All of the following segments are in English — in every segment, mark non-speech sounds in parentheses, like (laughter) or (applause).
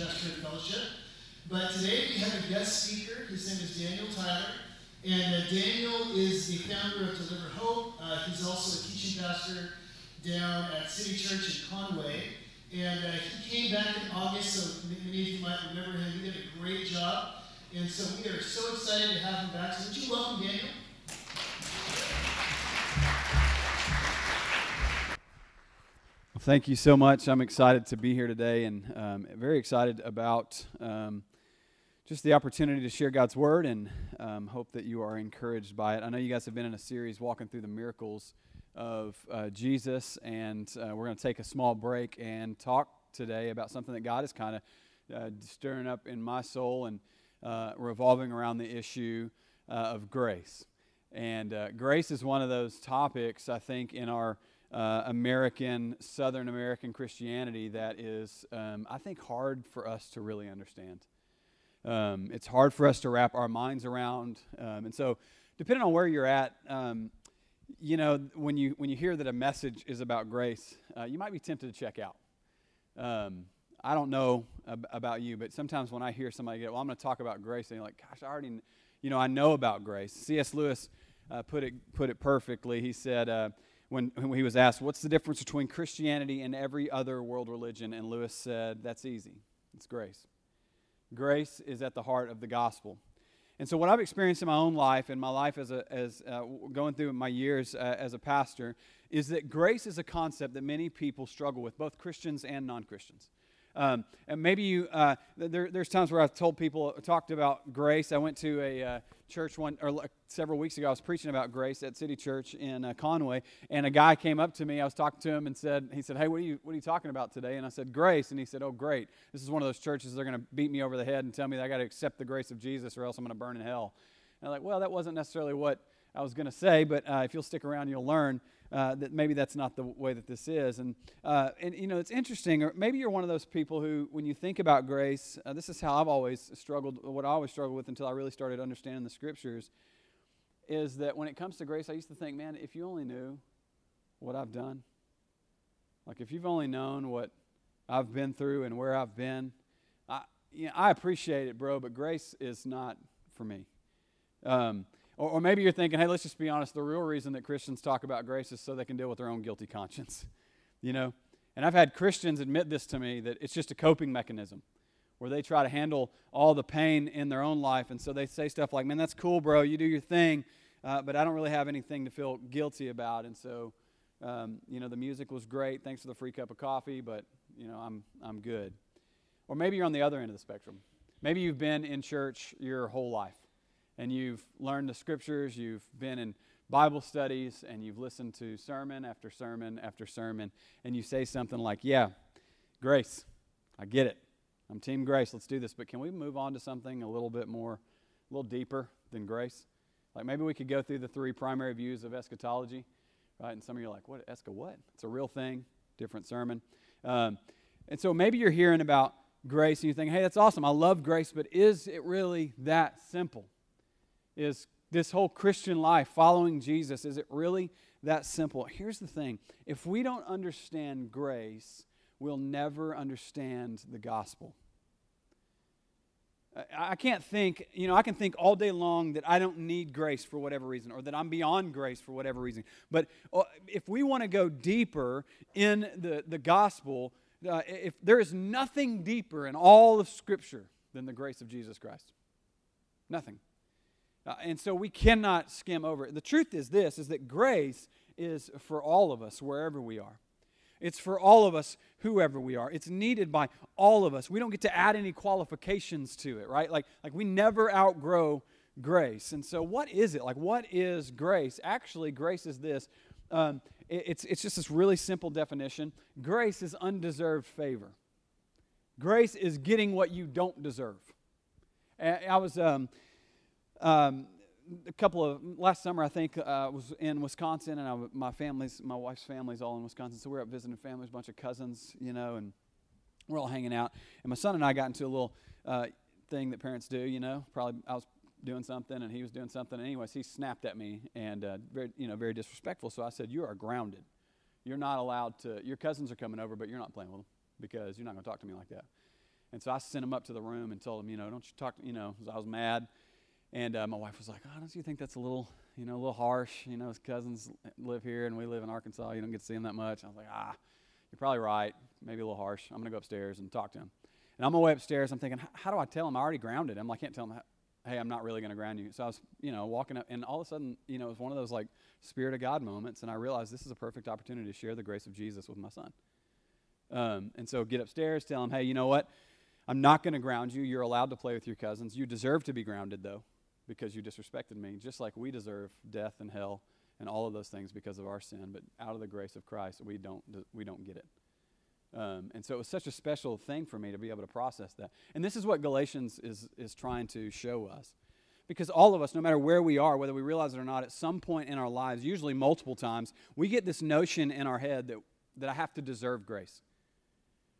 at Fellowship. But today we have a guest speaker. His name is Daniel Tyler. And uh, Daniel is the founder of Deliver Hope. Uh, he's also a teaching pastor down at City Church in Conway. And uh, he came back in August, so many of you might remember him. He did a great job. And so we are so excited to have him back. So would you welcome Daniel? Thank you so much. I'm excited to be here today and um, very excited about um, just the opportunity to share God's word and um, hope that you are encouraged by it. I know you guys have been in a series walking through the miracles of uh, Jesus, and uh, we're going to take a small break and talk today about something that God is kind of uh, stirring up in my soul and uh, revolving around the issue uh, of grace. And uh, grace is one of those topics, I think, in our American, Southern American Christianity that is, um, I think, hard for us to really understand. Um, it's hard for us to wrap our minds around. Um, and so, depending on where you're at, um, you know, when you, when you hear that a message is about grace, uh, you might be tempted to check out. Um, I don't know ab- about you, but sometimes when I hear somebody get, well, I'm going to talk about grace, and you're like, gosh, I already, you know, I know about grace. C.S. Lewis uh, put, it, put it perfectly. He said, uh, when, when he was asked, what's the difference between Christianity and every other world religion? And Lewis said, that's easy. It's grace. Grace is at the heart of the gospel. And so, what I've experienced in my own life and my life as, a, as uh, going through my years uh, as a pastor is that grace is a concept that many people struggle with, both Christians and non Christians. Um, and maybe you, uh, there, there's times where I've told people, talked about grace. I went to a uh, church one, or several weeks ago, I was preaching about grace at City Church in uh, Conway, and a guy came up to me. I was talking to him and said, he said, hey, what are you, what are you talking about today? And I said, grace. And he said, oh, great. This is one of those churches they're going to beat me over the head and tell me that I got to accept the grace of Jesus or else I'm going to burn in hell. And I'm like, well, that wasn't necessarily what I was going to say, but uh, if you'll stick around, you'll learn uh, that maybe that's not the way that this is. And, uh, and, you know, it's interesting, or maybe you're one of those people who, when you think about grace, uh, this is how I've always struggled, what I always struggled with until I really started understanding the scriptures, is that when it comes to grace, I used to think, man, if you only knew what I've done, like if you've only known what I've been through and where I've been, I, you know, I appreciate it, bro, but grace is not for me. Um, or, or maybe you're thinking, hey, let's just be honest. The real reason that Christians talk about grace is so they can deal with their own guilty conscience. (laughs) You know? And I've had Christians admit this to me that it's just a coping mechanism where they try to handle all the pain in their own life. And so they say stuff like, man, that's cool, bro. You do your thing, uh, but I don't really have anything to feel guilty about. And so, um, you know, the music was great. Thanks for the free cup of coffee, but, you know, I'm, I'm good. Or maybe you're on the other end of the spectrum. Maybe you've been in church your whole life and you've learned the scriptures, you've been in Bible studies, and you've listened to sermon after sermon after sermon, and you say something like, Yeah, grace, I get it. I'm Team Grace, let's do this. But can we move on to something a little bit more, a little deeper than grace? Like maybe we could go through the three primary views of eschatology, right? And some of you are like, What, esca what? It's a real thing, different sermon. Um, and so maybe you're hearing about grace and you think, Hey, that's awesome. I love grace, but is it really that simple? Is this whole Christian life, following Jesus, is it really that simple? Here's the thing if we don't understand grace, we'll never understand the gospel. I can't think, you know, I can think all day long that I don't need grace for whatever reason or that I'm beyond grace for whatever reason. But uh, if we want to go deeper in the, the gospel, uh, if there is nothing deeper in all of Scripture than the grace of Jesus Christ. Nothing. Uh, and so we cannot skim over it. The truth is this is that grace is for all of us wherever we are. It's for all of us whoever we are. It's needed by all of us. We don't get to add any qualifications to it, right? Like like we never outgrow grace. And so what is it? Like what is grace? Actually, grace is this. Um, it, it's, it's just this really simple definition. Grace is undeserved favor. Grace is getting what you don't deserve. I was um, um, a couple of last summer, I think, uh, was in Wisconsin, and I, my family's, my wife's family's all in Wisconsin, so we are up visiting families, a bunch of cousins, you know, and we're all hanging out. And my son and I got into a little uh, thing that parents do, you know. Probably I was doing something, and he was doing something. Anyways, he snapped at me, and uh, very, you know, very disrespectful. So I said, "You are grounded. You're not allowed to. Your cousins are coming over, but you're not playing with them because you're not going to talk to me like that." And so I sent him up to the room and told him, you know, don't you talk, you know, because I was mad. And uh, my wife was like, oh, don't you think that's a little, you know, a little harsh? You know, his cousins live here and we live in Arkansas. You don't get to see him that much. I was like, ah, you're probably right. Maybe a little harsh. I'm going to go upstairs and talk to him. And on my way upstairs, I'm thinking, how do I tell him? I already grounded him. I can't tell him, hey, I'm not really going to ground you. So I was, you know, walking up, and all of a sudden, you know, it was one of those like Spirit of God moments, and I realized this is a perfect opportunity to share the grace of Jesus with my son. Um, and so get upstairs, tell him, hey, you know what? I'm not going to ground you. You're allowed to play with your cousins. You deserve to be grounded, though, because you disrespected me, just like we deserve death and hell and all of those things because of our sin. But out of the grace of Christ, we don't, we don't get it. Um, and so it was such a special thing for me to be able to process that. And this is what Galatians is, is trying to show us. Because all of us, no matter where we are, whether we realize it or not, at some point in our lives, usually multiple times, we get this notion in our head that, that I have to deserve grace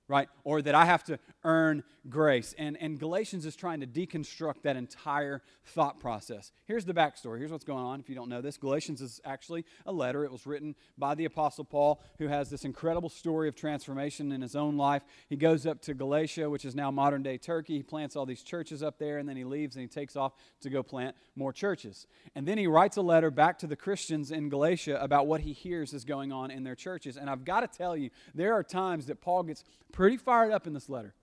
right? Or that I have to earn grace. And, and Galatians is trying to deconstruct that entire thought process. Here's the backstory. Here's what's going on if you don't know this. Galatians is actually a letter. It was written by the Apostle Paul, who has this incredible story of transformation in his own life. He goes up to Galatia, which is now modern day Turkey. He plants all these churches up there, and then he leaves and he takes off to go plant more churches. And then he writes a letter back to the Christians in Galatia about what he hears is going on in their churches. And I've got to tell you, there are times that Paul gets pretty fired up in this letter.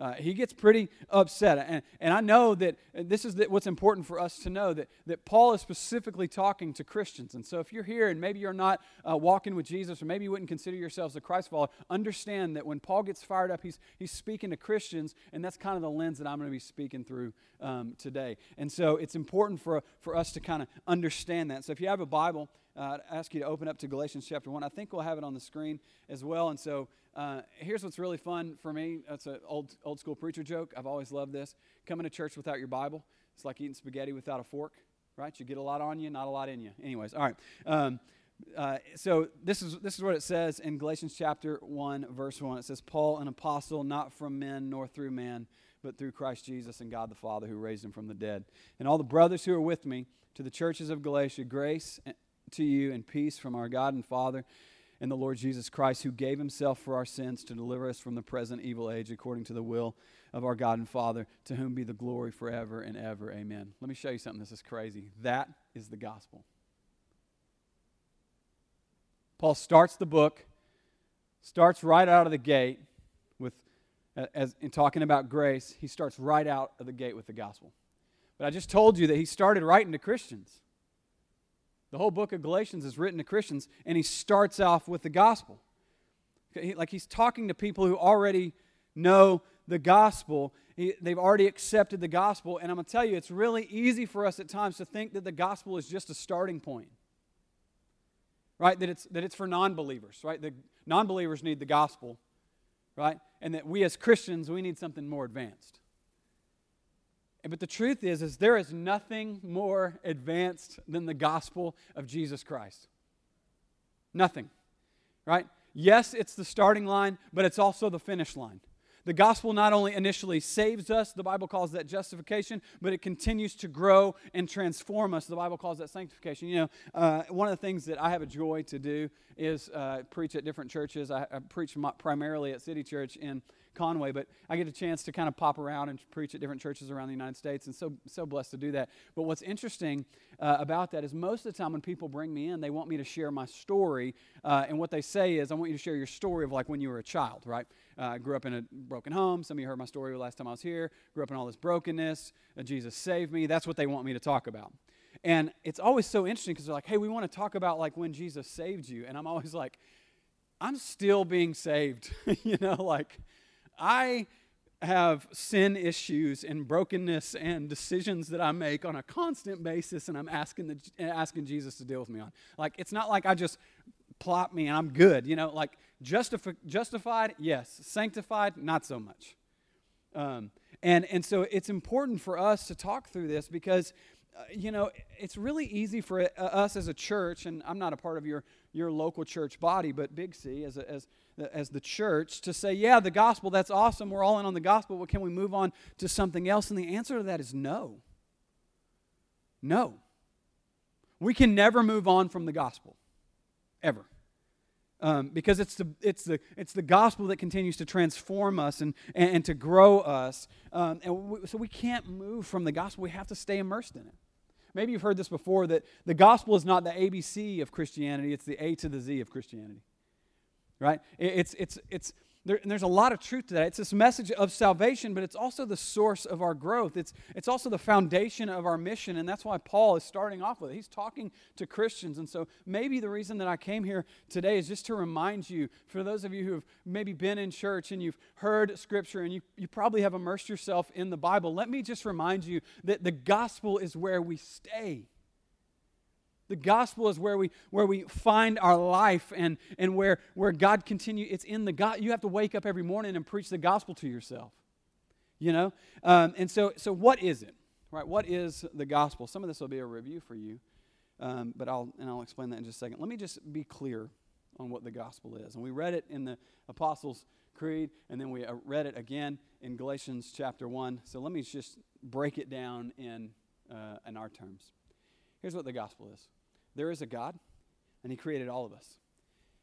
Uh, he gets pretty upset. And, and I know that this is what's important for us to know that, that Paul is specifically talking to Christians. And so if you're here and maybe you're not uh, walking with Jesus or maybe you wouldn't consider yourselves a Christ follower, understand that when Paul gets fired up, he's, he's speaking to Christians, and that's kind of the lens that I'm going to be speaking through um, today. And so it's important for, for us to kind of understand that. So if you have a Bible, uh, I'd ask you to open up to Galatians chapter 1. I think we'll have it on the screen as well. And so uh, here's what's really fun for me. That's an old, old school preacher joke. I've always loved this. Coming to church without your Bible, it's like eating spaghetti without a fork, right? You get a lot on you, not a lot in you. Anyways, all right. Um, uh, so this is this is what it says in Galatians chapter one, verse one. It says, "Paul, an apostle, not from men nor through man, but through Christ Jesus and God the Father, who raised him from the dead, and all the brothers who are with me, to the churches of Galatia, grace to you and peace from our God and Father." And the Lord Jesus Christ, who gave himself for our sins to deliver us from the present evil age according to the will of our God and Father, to whom be the glory forever and ever. Amen. Let me show you something. This is crazy. That is the gospel. Paul starts the book, starts right out of the gate with, as in talking about grace, he starts right out of the gate with the gospel. But I just told you that he started writing to Christians. The whole book of Galatians is written to Christians, and he starts off with the gospel. Like he's talking to people who already know the gospel. He, they've already accepted the gospel. And I'm going to tell you, it's really easy for us at times to think that the gospel is just a starting point. Right? That it's, that it's for non believers, right? The non believers need the gospel, right? And that we as Christians, we need something more advanced. But the truth is, is there is nothing more advanced than the gospel of Jesus Christ. Nothing. Right? Yes, it's the starting line, but it's also the finish line. The gospel not only initially saves us, the Bible calls that justification, but it continues to grow and transform us. The Bible calls that sanctification. You know, uh, one of the things that I have a joy to do is uh, preach at different churches. I, I preach primarily at City Church in Conway, but I get a chance to kind of pop around and preach at different churches around the United States, and so so blessed to do that. But what's interesting uh, about that is most of the time when people bring me in, they want me to share my story, uh, and what they say is, "I want you to share your story of like when you were a child, right? Uh, I grew up in a broken home. Some of you heard my story the last time I was here. Grew up in all this brokenness. Uh, Jesus saved me. That's what they want me to talk about." And it's always so interesting because they're like, "Hey, we want to talk about like when Jesus saved you," and I'm always like. I'm still being saved. (laughs) you know, like I have sin issues and brokenness and decisions that I make on a constant basis, and I'm asking, the, asking Jesus to deal with me on. Like, it's not like I just plop me and I'm good. You know, like justifi- justified, yes. Sanctified, not so much. Um, and, and so it's important for us to talk through this because, uh, you know, it's really easy for uh, us as a church, and I'm not a part of your, your local church body, but Big C, as, a, as as the church to say, yeah, the gospel, that's awesome. We're all in on the gospel, but can we move on to something else? And the answer to that is no. No. We can never move on from the gospel, ever. Um, because it's the, it's, the, it's the gospel that continues to transform us and, and, and to grow us. Um, and we, so we can't move from the gospel. We have to stay immersed in it. Maybe you've heard this before that the gospel is not the ABC of Christianity, it's the A to the Z of Christianity. Right? It's, it's, it's, there, and there's a lot of truth to that. It's this message of salvation, but it's also the source of our growth. It's, it's also the foundation of our mission, and that's why Paul is starting off with it. He's talking to Christians. And so maybe the reason that I came here today is just to remind you, for those of you who have maybe been in church and you've heard Scripture and you, you probably have immersed yourself in the Bible, let me just remind you that the gospel is where we stay. The gospel is where we where we find our life and and where where God continue. It's in the God. You have to wake up every morning and preach the gospel to yourself. You know, um, and so so what is it? Right? What is the gospel? Some of this will be a review for you, um, but I'll and I'll explain that in just a second. Let me just be clear on what the gospel is. And we read it in the Apostles' Creed, and then we uh, read it again in Galatians chapter one. So let me just break it down in uh, in our terms. Here's what the gospel is there is a God, and He created all of us.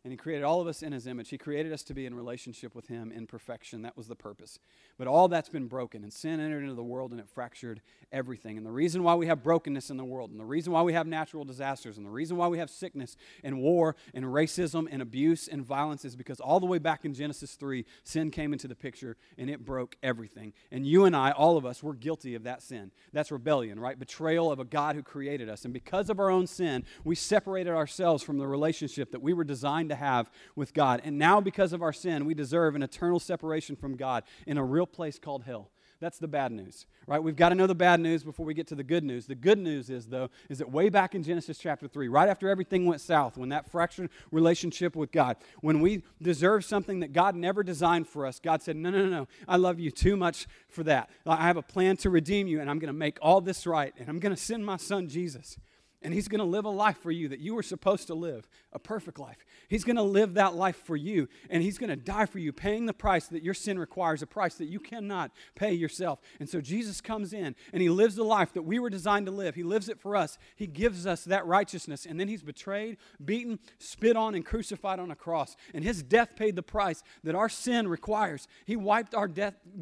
And He created all of us in His image. He created us to be in relationship with Him in perfection. That was the purpose. But all that's been broken, and sin entered into the world, and it fractured everything. And the reason why we have brokenness in the world, and the reason why we have natural disasters, and the reason why we have sickness, and war, and racism, and abuse, and violence is because all the way back in Genesis 3, sin came into the picture, and it broke everything. And you and I, all of us, we're guilty of that sin. That's rebellion, right? Betrayal of a God who created us. And because of our own sin, we separated ourselves from the relationship that we were designed to have with God. And now, because of our sin, we deserve an eternal separation from God in a real place called hell. That's the bad news, right? We've got to know the bad news before we get to the good news. The good news is, though, is that way back in Genesis chapter 3, right after everything went south, when that fractured relationship with God, when we deserve something that God never designed for us, God said, No, no, no, no, I love you too much for that. I have a plan to redeem you, and I'm going to make all this right, and I'm going to send my son Jesus. And he's going to live a life for you that you were supposed to live, a perfect life. He's going to live that life for you, and he's going to die for you, paying the price that your sin requires, a price that you cannot pay yourself. And so Jesus comes in, and he lives the life that we were designed to live. He lives it for us. He gives us that righteousness, and then he's betrayed, beaten, spit on, and crucified on a cross. And his death paid the price that our sin requires. He wiped our,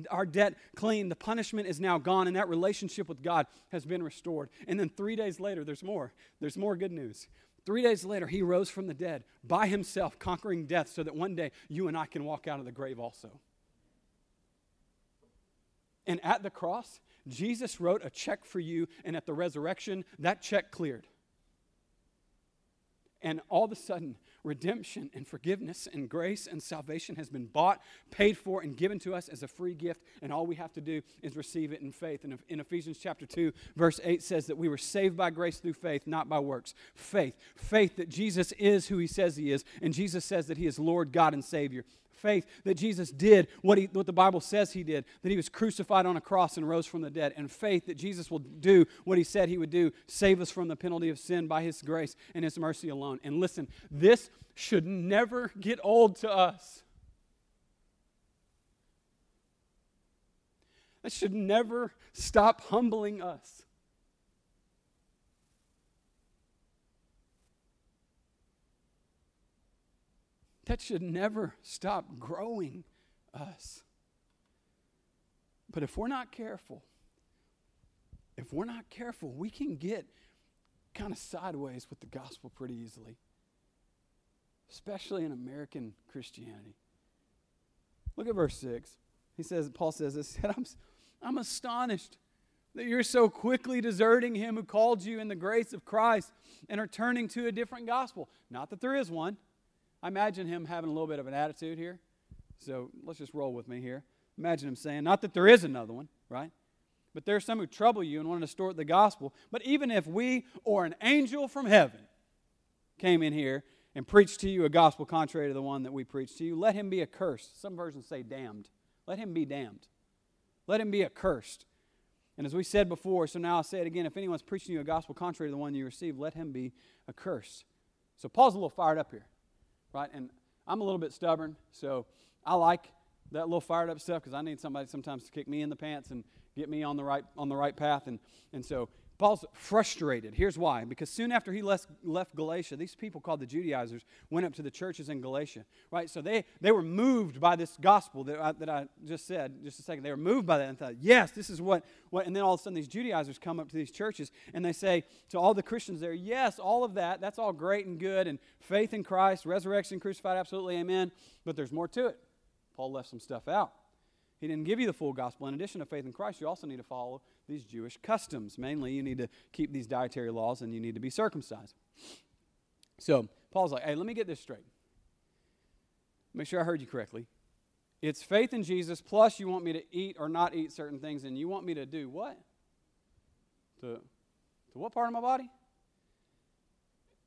our debt clean. The punishment is now gone, and that relationship with God has been restored. And then three days later, there's more more. There's more good news. Three days later, he rose from the dead by himself, conquering death, so that one day you and I can walk out of the grave also. And at the cross, Jesus wrote a check for you, and at the resurrection, that check cleared. And all of a sudden, redemption and forgiveness and grace and salvation has been bought, paid for, and given to us as a free gift. And all we have to do is receive it in faith. And in Ephesians chapter 2, verse 8 says that we were saved by grace through faith, not by works. Faith. Faith that Jesus is who he says he is. And Jesus says that he is Lord, God, and Savior faith that Jesus did what, he, what the Bible says he did, that he was crucified on a cross and rose from the dead, and faith that Jesus will do what he said he would do, save us from the penalty of sin by his grace and his mercy alone. And listen, this should never get old to us. That should never stop humbling us. That should never stop growing us. But if we're not careful, if we're not careful, we can get kind of sideways with the gospel pretty easily, especially in American Christianity. Look at verse 6. He says, Paul says this, (laughs) I'm, I'm astonished that you're so quickly deserting him who called you in the grace of Christ and are turning to a different gospel. Not that there is one. I imagine him having a little bit of an attitude here. So let's just roll with me here. Imagine him saying, not that there is another one, right? But there's some who trouble you and want to distort the gospel. But even if we or an angel from heaven came in here and preached to you a gospel contrary to the one that we preach to you, let him be accursed. Some versions say damned. Let him be damned. Let him be accursed. And as we said before, so now I'll say it again if anyone's preaching you a gospel contrary to the one you received, let him be accursed. So Paul's a little fired up here right? And I'm a little bit stubborn, so I like that little fired up stuff because I need somebody sometimes to kick me in the pants and get me on the right on the right path. And and so Paul's frustrated. Here's why. Because soon after he left, left Galatia, these people called the Judaizers went up to the churches in Galatia, right? So they, they were moved by this gospel that I, that I just said just a second. They were moved by that and thought, yes, this is what, what. And then all of a sudden, these Judaizers come up to these churches and they say to all the Christians there, yes, all of that, that's all great and good, and faith in Christ, resurrection, crucified, absolutely, amen. But there's more to it. Paul left some stuff out. He didn't give you the full gospel. In addition to faith in Christ, you also need to follow these Jewish customs. Mainly, you need to keep these dietary laws and you need to be circumcised. So, Paul's like, hey, let me get this straight. Make sure I heard you correctly. It's faith in Jesus, plus you want me to eat or not eat certain things, and you want me to do what? To, to what part of my body?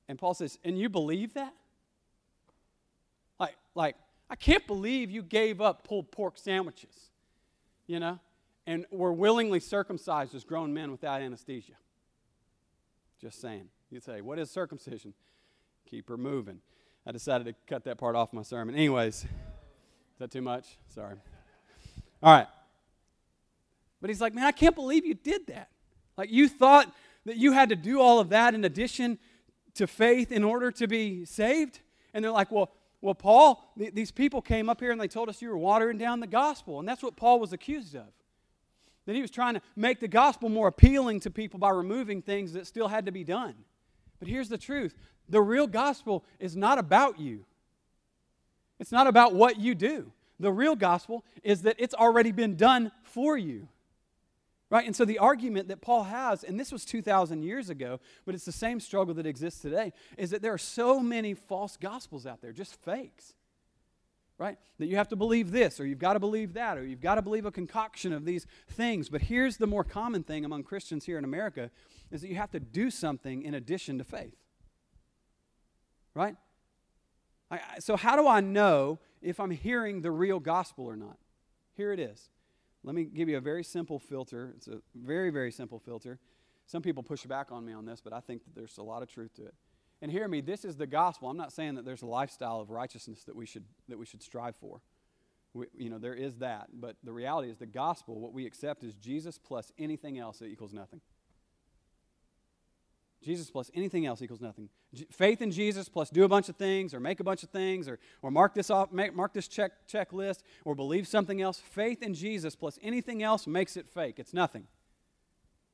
And Paul says, and you believe that? Like, like, I can't believe you gave up pulled pork sandwiches, you know, and were willingly circumcised as grown men without anesthesia. Just saying. You'd say, What is circumcision? Keep her moving. I decided to cut that part off my sermon. Anyways, is that too much? Sorry. All right. But he's like, Man, I can't believe you did that. Like, you thought that you had to do all of that in addition to faith in order to be saved? And they're like, Well, well, Paul, th- these people came up here and they told us you were watering down the gospel. And that's what Paul was accused of. That he was trying to make the gospel more appealing to people by removing things that still had to be done. But here's the truth the real gospel is not about you, it's not about what you do. The real gospel is that it's already been done for you. Right? And so the argument that Paul has, and this was 2,000 years ago, but it's the same struggle that exists today, is that there are so many false gospels out there, just fakes. Right? That you have to believe this, or you've got to believe that, or you've got to believe a concoction of these things. But here's the more common thing among Christians here in America is that you have to do something in addition to faith. Right? I, so, how do I know if I'm hearing the real gospel or not? Here it is. Let me give you a very simple filter. It's a very, very simple filter. Some people push back on me on this, but I think that there's a lot of truth to it. And hear me, this is the gospel. I'm not saying that there's a lifestyle of righteousness that we should, that we should strive for. We, you know, there is that. But the reality is the gospel, what we accept is Jesus plus anything else that equals nothing. Jesus plus anything else equals nothing. J- faith in Jesus plus do a bunch of things or make a bunch of things or, or mark this off, make, mark this check checklist or believe something else. Faith in Jesus plus anything else makes it fake. It's nothing.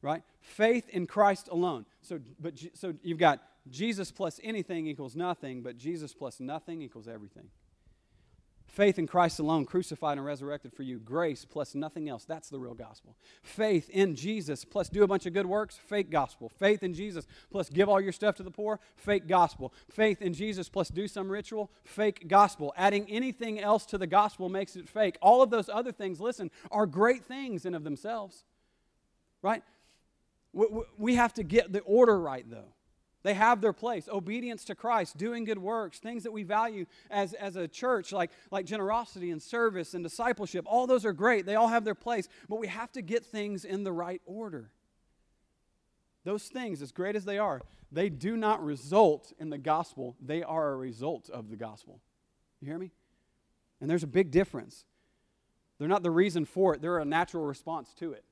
Right? Faith in Christ alone. So, but, so you've got Jesus plus anything equals nothing, but Jesus plus nothing equals everything. Faith in Christ alone, crucified and resurrected for you. Grace plus nothing else. That's the real gospel. Faith in Jesus plus do a bunch of good works. Fake gospel. Faith in Jesus plus give all your stuff to the poor. Fake gospel. Faith in Jesus plus do some ritual. Fake gospel. Adding anything else to the gospel makes it fake. All of those other things, listen, are great things in of themselves. Right? We have to get the order right, though. They have their place. Obedience to Christ, doing good works, things that we value as, as a church, like, like generosity and service and discipleship, all those are great. They all have their place. But we have to get things in the right order. Those things, as great as they are, they do not result in the gospel, they are a result of the gospel. You hear me? And there's a big difference. They're not the reason for it, they're a natural response to it.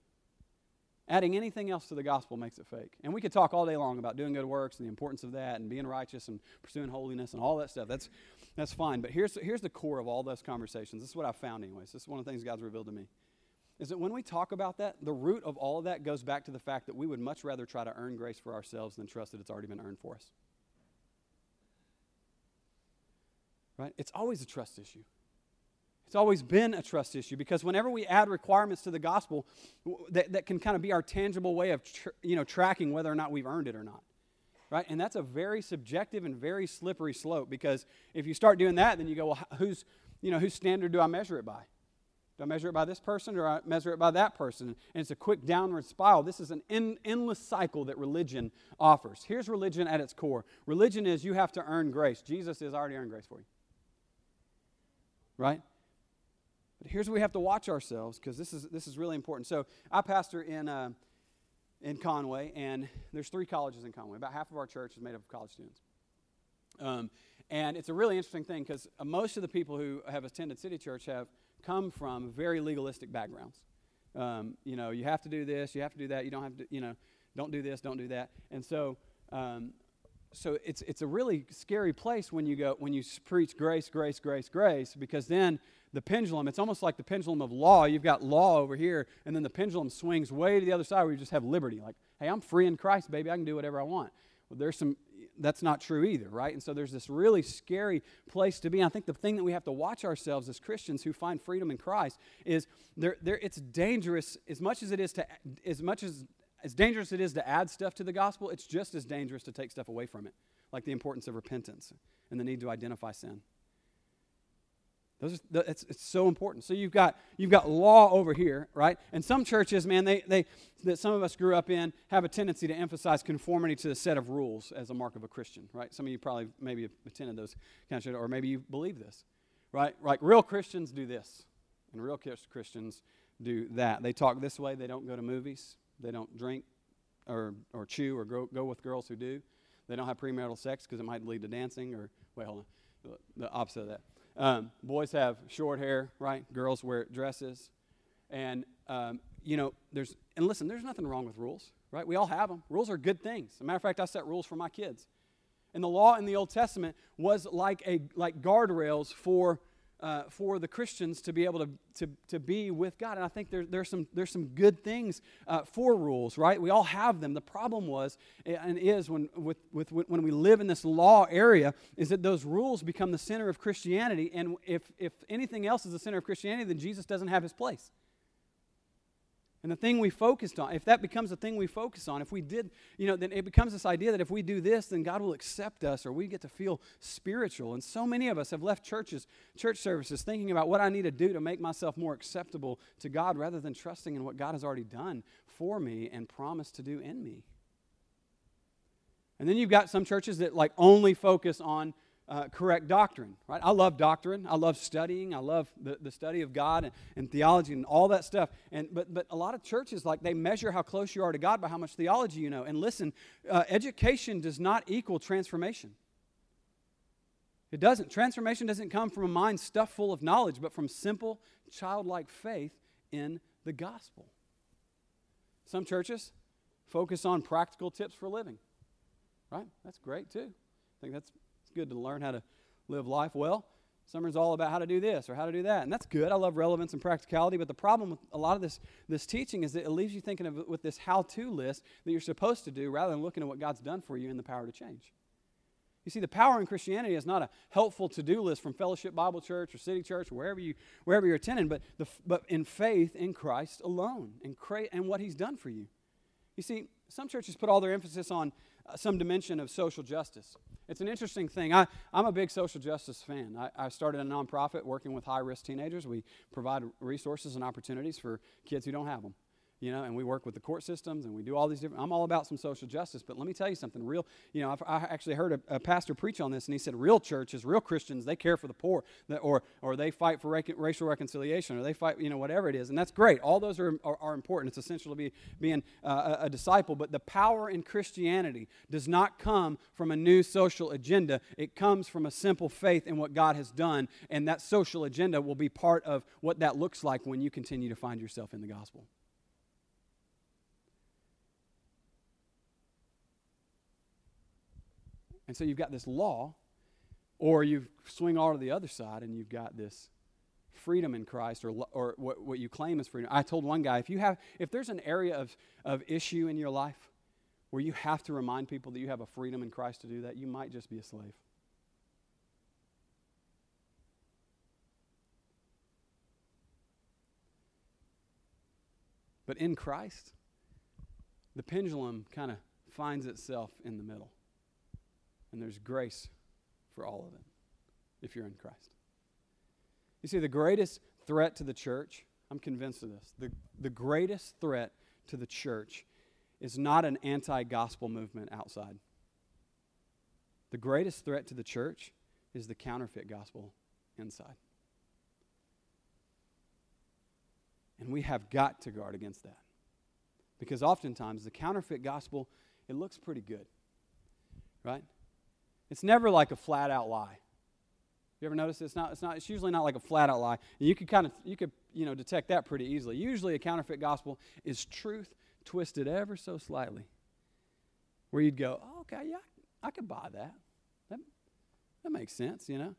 Adding anything else to the gospel makes it fake. And we could talk all day long about doing good works and the importance of that and being righteous and pursuing holiness and all that stuff. That's, that's fine. But here's, here's the core of all those conversations. This is what I've found, anyways. This is one of the things God's revealed to me. Is that when we talk about that, the root of all of that goes back to the fact that we would much rather try to earn grace for ourselves than trust that it's already been earned for us. Right? It's always a trust issue. It's always been a trust issue because whenever we add requirements to the gospel that, that can kind of be our tangible way of tr- you know, tracking whether or not we've earned it or not. Right? And that's a very subjective and very slippery slope because if you start doing that, then you go, well, whose, you know, whose standard do I measure it by? Do I measure it by this person or I measure it by that person? And it's a quick downward spiral. This is an en- endless cycle that religion offers. Here's religion at its core religion is you have to earn grace. Jesus has already earned grace for you. Right? But here's where we have to watch ourselves because this is, this is really important. So I pastor in, uh, in Conway, and there's three colleges in Conway. About half of our church is made up of college students. Um, and it's a really interesting thing because uh, most of the people who have attended City Church have come from very legalistic backgrounds. Um, you know, you have to do this, you have to do that, you don't have to, you know, don't do this, don't do that. And so, um, so it's, it's a really scary place when you go when you preach grace grace grace grace because then the pendulum it's almost like the pendulum of law. You've got law over here and then the pendulum swings way to the other side where you just have liberty. Like hey i'm free in christ baby. I can do whatever i want. Well there's some that's not true either right? And so there's this really scary place to be. I think the thing that we have to watch ourselves as christians who find freedom in christ is there, there it's dangerous as much as it is to as much as as dangerous it is to add stuff to the gospel, it's just as dangerous to take stuff away from it, like the importance of repentance and the need to identify sin. Those are, it's, it's so important. So you've got you've got law over here, right? And some churches, man, they, they that some of us grew up in have a tendency to emphasize conformity to the set of rules as a mark of a Christian, right? Some of you probably maybe attended those kind of, or maybe you believe this, right? Like real Christians do this, and real Christians do that. They talk this way. They don't go to movies. They don't drink or, or chew or go, go with girls who do. They don't have premarital sex because it might lead to dancing or, wait, hold on, the, the opposite of that. Um, boys have short hair, right? Girls wear dresses. And, um, you know, there's, and listen, there's nothing wrong with rules, right? We all have them. Rules are good things. As a matter of fact, I set rules for my kids. And the law in the Old Testament was like, a, like guardrails for uh, for the Christians to be able to, to, to be with God. And I think there, there's, some, there's some good things uh, for rules, right? We all have them. The problem was and is when, with, with, when we live in this law area is that those rules become the center of Christianity. And if, if anything else is the center of Christianity, then Jesus doesn't have his place. And the thing we focused on, if that becomes the thing we focus on, if we did, you know, then it becomes this idea that if we do this, then God will accept us or we get to feel spiritual. And so many of us have left churches, church services, thinking about what I need to do to make myself more acceptable to God rather than trusting in what God has already done for me and promised to do in me. And then you've got some churches that like only focus on uh, correct doctrine, right? I love doctrine. I love studying. I love the, the study of God and, and theology and all that stuff. And, but, but a lot of churches, like, they measure how close you are to God by how much theology you know. And listen, uh, education does not equal transformation. It doesn't. Transformation doesn't come from a mind stuffed full of knowledge, but from simple, childlike faith in the gospel. Some churches focus on practical tips for living, right? That's great too. I think that's good to learn how to live life well. Summer's all about how to do this or how to do that. And that's good. I love relevance and practicality. But the problem with a lot of this, this teaching is that it leaves you thinking of with this how to list that you're supposed to do rather than looking at what God's done for you and the power to change. You see, the power in Christianity is not a helpful to do list from Fellowship Bible Church or City Church or wherever, you, wherever you're attending, but, the, but in faith in Christ alone and, cra- and what He's done for you. You see, some churches put all their emphasis on Uh, some dimension of social justice. It's an interesting thing. I, I'm a big social justice fan. I, I started a nonprofit working with high risk teenagers. We provide resources and opportunities for kids who don't have them you know, and we work with the court systems and we do all these different. I'm all about some social justice, but let me tell you something real. You know, I've, i actually heard a, a, pastor preach on this, and he said, real churches, real Christians, they care for the poor, or or they fight for rec- racial reconciliation, or they fight, you know, whatever it is, and that's great. All those are are, are important. It's essential to be being uh, a, a disciple, but the power in Christianity does not come from a new social agenda. It comes from a simple faith in what God has done, and that social agenda will be part of what that looks like when you continue to find yourself in the gospel. And so you've got this law, or you swing all to the other side and you've got this freedom in Christ, or, or what, what you claim is freedom. I told one guy if, you have, if there's an area of, of issue in your life where you have to remind people that you have a freedom in Christ to do that, you might just be a slave. But in Christ, the pendulum kind of finds itself in the middle. And there's grace for all of it if you're in Christ. You see, the greatest threat to the church, I'm convinced of this, the, the greatest threat to the church is not an anti gospel movement outside. The greatest threat to the church is the counterfeit gospel inside. And we have got to guard against that. Because oftentimes the counterfeit gospel, it looks pretty good. Right? It's never like a flat out lie. You ever notice it's not, it's not, it's usually not like a flat out lie. And you could kind of, you could, you know, detect that pretty easily. Usually a counterfeit gospel is truth twisted ever so slightly where you'd go, oh, okay, yeah, I could buy that. That, that makes sense, you know?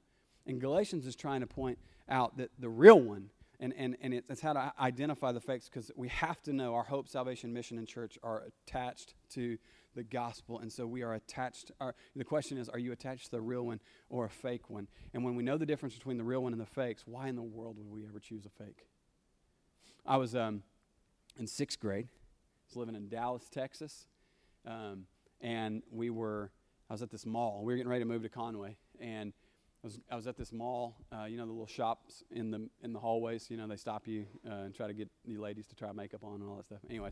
And Galatians is trying to point out that the real one, and, and, and it's how to identify the fakes because we have to know our hope, salvation, mission, and church are attached to the gospel. And so we are attached. Our, the question is, are you attached to the real one or a fake one? And when we know the difference between the real one and the fakes, why in the world would we ever choose a fake? I was um, in sixth grade. I was living in Dallas, Texas. Um, and we were, I was at this mall. We were getting ready to move to Conway. And I was, I was at this mall, uh, you know, the little shops in the in the hallways. You know, they stop you uh, and try to get you ladies to try makeup on and all that stuff. Anyways,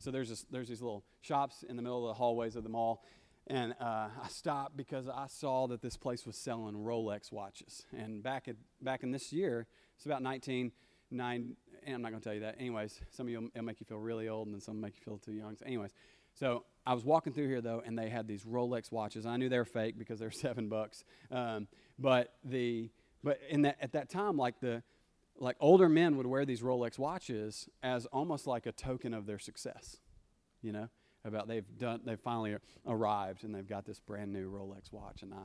so there's this, there's these little shops in the middle of the hallways of the mall, and uh, I stopped because I saw that this place was selling Rolex watches. And back at back in this year, it's about 1990. And I'm not going to tell you that. Anyways, some of you it'll make you feel really old, and then some make you feel too young. So anyways, so I was walking through here though, and they had these Rolex watches. I knew they were fake because they're (laughs) seven bucks. Um, but the but in that at that time, like the like older men would wear these Rolex watches as almost like a token of their success. You know, about they've done they've finally arrived and they've got this brand new Rolex watch. And I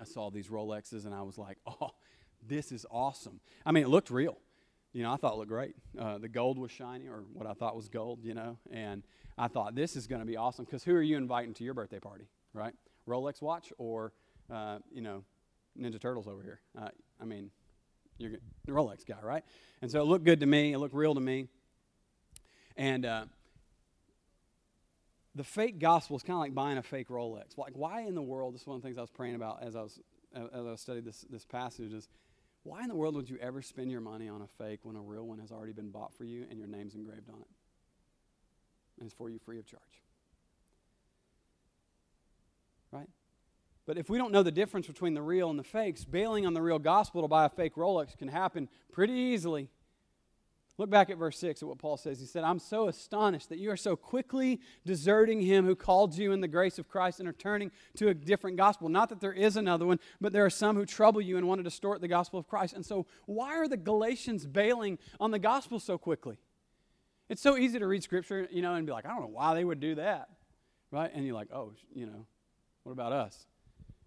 I saw these Rolexes and I was like, (laughs) oh, this is awesome. I mean, it looked real. You know, I thought it looked great. Uh, the gold was shiny, or what I thought was gold. You know, and I thought this is going to be awesome because who are you inviting to your birthday party, right? Rolex watch or, uh, you know, Ninja Turtles over here. Uh, I mean, you're the Rolex guy, right? And so it looked good to me. It looked real to me. And uh, the fake gospel is kind of like buying a fake Rolex. Like, why in the world? This is one of the things I was praying about as I was as I studied this this passage. Is why in the world would you ever spend your money on a fake when a real one has already been bought for you and your name's engraved on it? and it's for you free of charge. Right? But if we don't know the difference between the real and the fakes, bailing on the real gospel to buy a fake Rolex can happen pretty easily. Look back at verse 6 at what Paul says. He said, I'm so astonished that you are so quickly deserting him who called you in the grace of Christ and are turning to a different gospel. Not that there is another one, but there are some who trouble you and want to distort the gospel of Christ. And so, why are the Galatians bailing on the gospel so quickly? It's so easy to read scripture, you know, and be like, I don't know why they would do that, right? And you're like, oh, you know, what about us?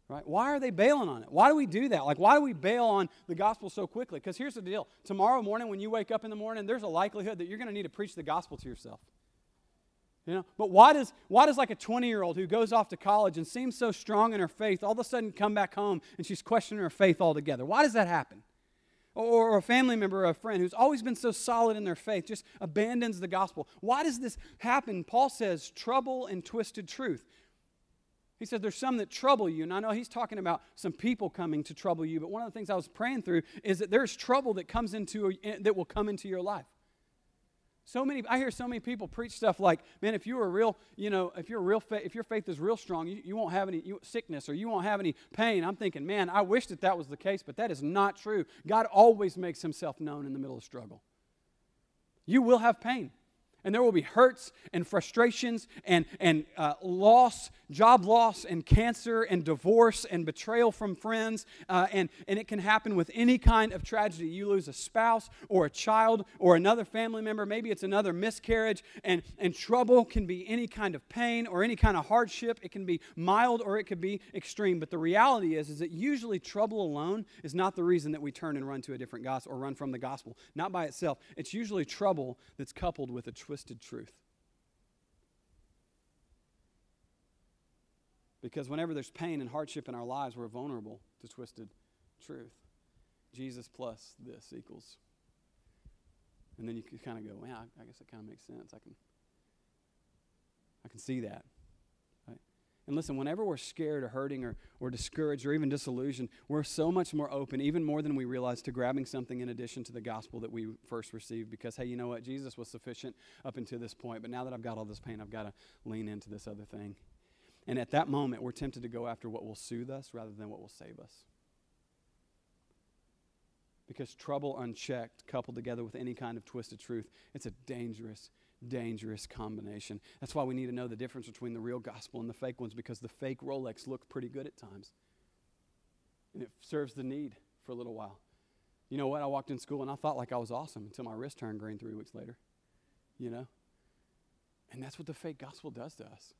Right? Why are they bailing on it? Why do we do that? Like, why do we bail on the gospel so quickly? Because here's the deal tomorrow morning, when you wake up in the morning, there's a likelihood that you're going to need to preach the gospel to yourself. You know, but why does why does like a 20 year old who goes off to college and seems so strong in her faith all of a sudden come back home and she's questioning her faith altogether? Why does that happen? or a family member or a friend who's always been so solid in their faith just abandons the gospel. Why does this happen? Paul says trouble and twisted truth. He says there's some that trouble you. And I know he's talking about some people coming to trouble you, but one of the things I was praying through is that there's trouble that comes into that will come into your life. So many, I hear so many people preach stuff like, man, if you are real, you know, if you're real, if your faith is real strong, you, you won't have any sickness or you won't have any pain. I'm thinking, man, I wish that that was the case, but that is not true. God always makes himself known in the middle of struggle. You will have pain and there will be hurts and frustrations and, and uh, loss, job loss, and cancer, and divorce, and betrayal from friends. Uh, and, and it can happen with any kind of tragedy. You lose a spouse, or a child, or another family member. Maybe it's another miscarriage. And, and trouble can be any kind of pain or any kind of hardship. It can be mild or it could be extreme. But the reality is, is that usually trouble alone is not the reason that we turn and run to a different gospel or run from the gospel. Not by itself. It's usually trouble that's coupled with a twist twisted truth. Because whenever there's pain and hardship in our lives, we're vulnerable to twisted truth. Jesus plus this equals. And then you can kind of go, well, I guess that kind of makes sense. I can, I can see that. And listen, whenever we're scared or hurting or, or discouraged or even disillusioned, we're so much more open, even more than we realize, to grabbing something in addition to the gospel that we first received. Because, hey, you know what? Jesus was sufficient up until this point, but now that I've got all this pain, I've got to lean into this other thing. And at that moment, we're tempted to go after what will soothe us rather than what will save us. Because trouble unchecked, coupled together with any kind of twisted truth, it's a dangerous, dangerous combination. That's why we need to know the difference between the real gospel and the fake ones because the fake Rolex look pretty good at times. And it serves the need for a little while. You know what? I walked in school and I thought like I was awesome until my wrist turned green three weeks later. You know? And that's what the fake gospel does to us.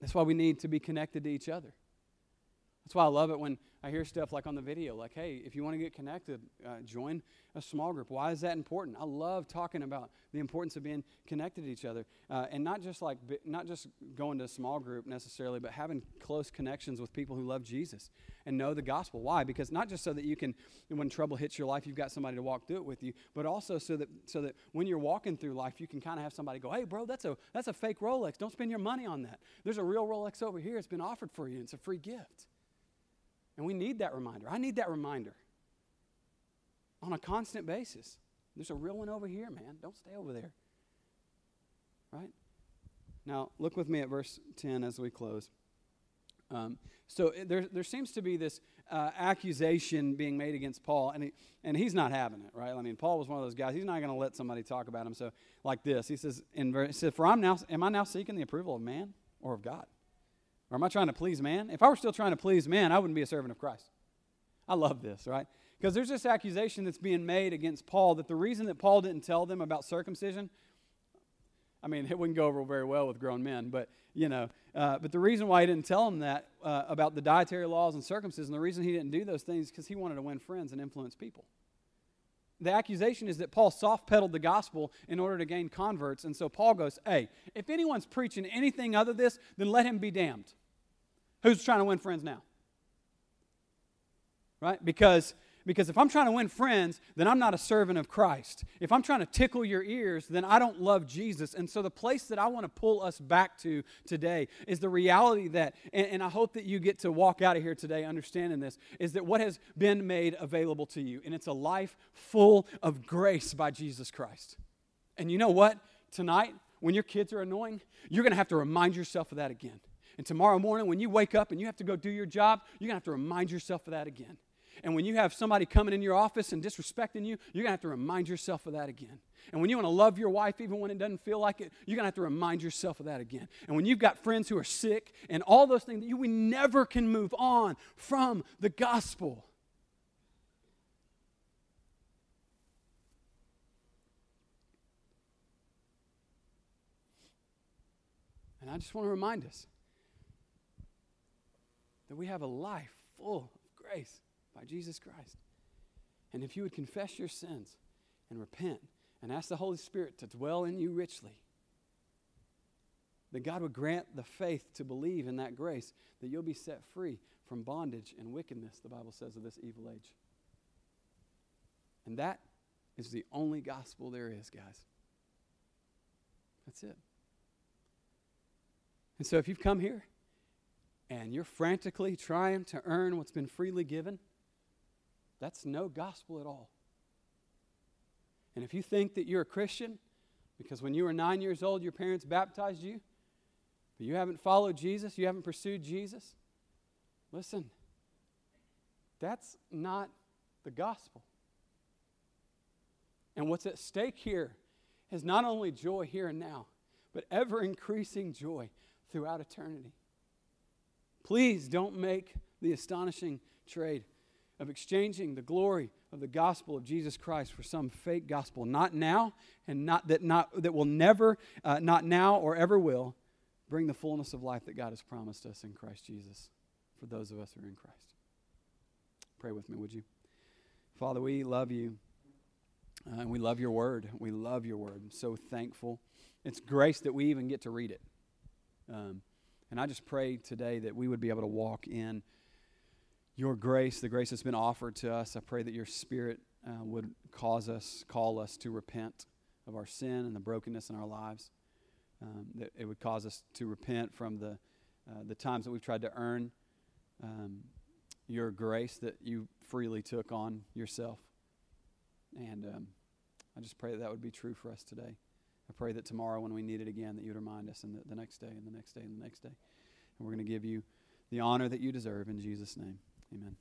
That's why we need to be connected to each other. That's why I love it when I hear stuff like on the video, like, hey, if you want to get connected, uh, join a small group. Why is that important? I love talking about the importance of being connected to each other, uh, and not just like not just going to a small group necessarily, but having close connections with people who love Jesus and know the gospel. Why? Because not just so that you can, when trouble hits your life, you've got somebody to walk through it with you, but also so that so that when you're walking through life, you can kind of have somebody go, hey, bro, that's a that's a fake Rolex. Don't spend your money on that. There's a real Rolex over here. It's been offered for you. It's a free gift. And we need that reminder. I need that reminder on a constant basis. There's a real one over here, man. Don't stay over there. Right? Now, look with me at verse 10 as we close. Um, so there, there seems to be this uh, accusation being made against Paul, and, he, and he's not having it, right? I mean, Paul was one of those guys. He's not going to let somebody talk about him. So, like this, he says, in verse, he says, "For I'm now, am I now seeking the approval of man or of God?" Or am I trying to please man? If I were still trying to please man, I wouldn't be a servant of Christ. I love this, right? Because there's this accusation that's being made against Paul that the reason that Paul didn't tell them about circumcision, I mean, it wouldn't go over very well with grown men, but, you know, uh, but the reason why he didn't tell them that uh, about the dietary laws and circumcision, the reason he didn't do those things is because he wanted to win friends and influence people. The accusation is that Paul soft pedaled the gospel in order to gain converts. And so Paul goes, Hey, if anyone's preaching anything other than this, then let him be damned. Who's trying to win friends now? Right? Because because if I'm trying to win friends, then I'm not a servant of Christ. If I'm trying to tickle your ears, then I don't love Jesus. And so, the place that I want to pull us back to today is the reality that, and, and, I hope that you get to walk out of here today understanding this, is that what has been made available to you, and it's a life full of grace by Jesus Christ. And you know what? Tonight, when your kids are annoying, you're going to have to remind yourself of that again. And tomorrow morning, when you wake up and you have to go do your job, you're going to have to remind yourself of that again. And when you have somebody coming in your office and disrespecting you, you're going to have to remind yourself of that again. And when you want to love your wife even when it doesn't feel like it, you're going to have to remind yourself of that again. And when you've got friends who are sick and all those things, you, we never can move on from the gospel. And I just want to remind us that we have a life full of grace by Jesus Christ. And if you would confess your sins and repent and ask the Holy Spirit to dwell in you richly, that God would grant the faith to believe in that grace, that you'll be set free from bondage and wickedness, the Bible says, of this evil age. And that is the only gospel there is, guys. That's it. And so if you've come here and you're frantically trying to earn what's been freely given, that's no gospel at all. And if you think that you're a Christian because when you were nine years old, your parents baptized you, but you haven't followed Jesus, you haven't pursued Jesus, listen, that's not the gospel. And what's at stake here is not only joy here and now, but ever increasing joy throughout eternity. Please don't make the astonishing trade of exchanging the glory of the gospel of Jesus Christ for some fake gospel. Not now, and not that not that will never, uh, not now or ever will, bring the fullness of life that God has promised us in Christ Jesus for those of us who are in Christ. Pray with me, would you? Father, we love you. Uh, and we love your word. We love your word. I'm so thankful. It's grace that we even get to read it. Um, and I just pray today that we would be able to walk in your grace, the grace that's been offered to us. I pray that your spirit uh, would cause us, call us to repent of our sin and the brokenness in our lives. Um, that it would cause us to repent from the, uh, the times that we've tried to earn um, your grace that you freely took on yourself. And um, I just pray that that would be true for us today. I pray that tomorrow when we need it again, that you would remind us, and the, the next day, and the next day, and the next day. And we're going to give you the honor that you deserve in Jesus' name. Amen.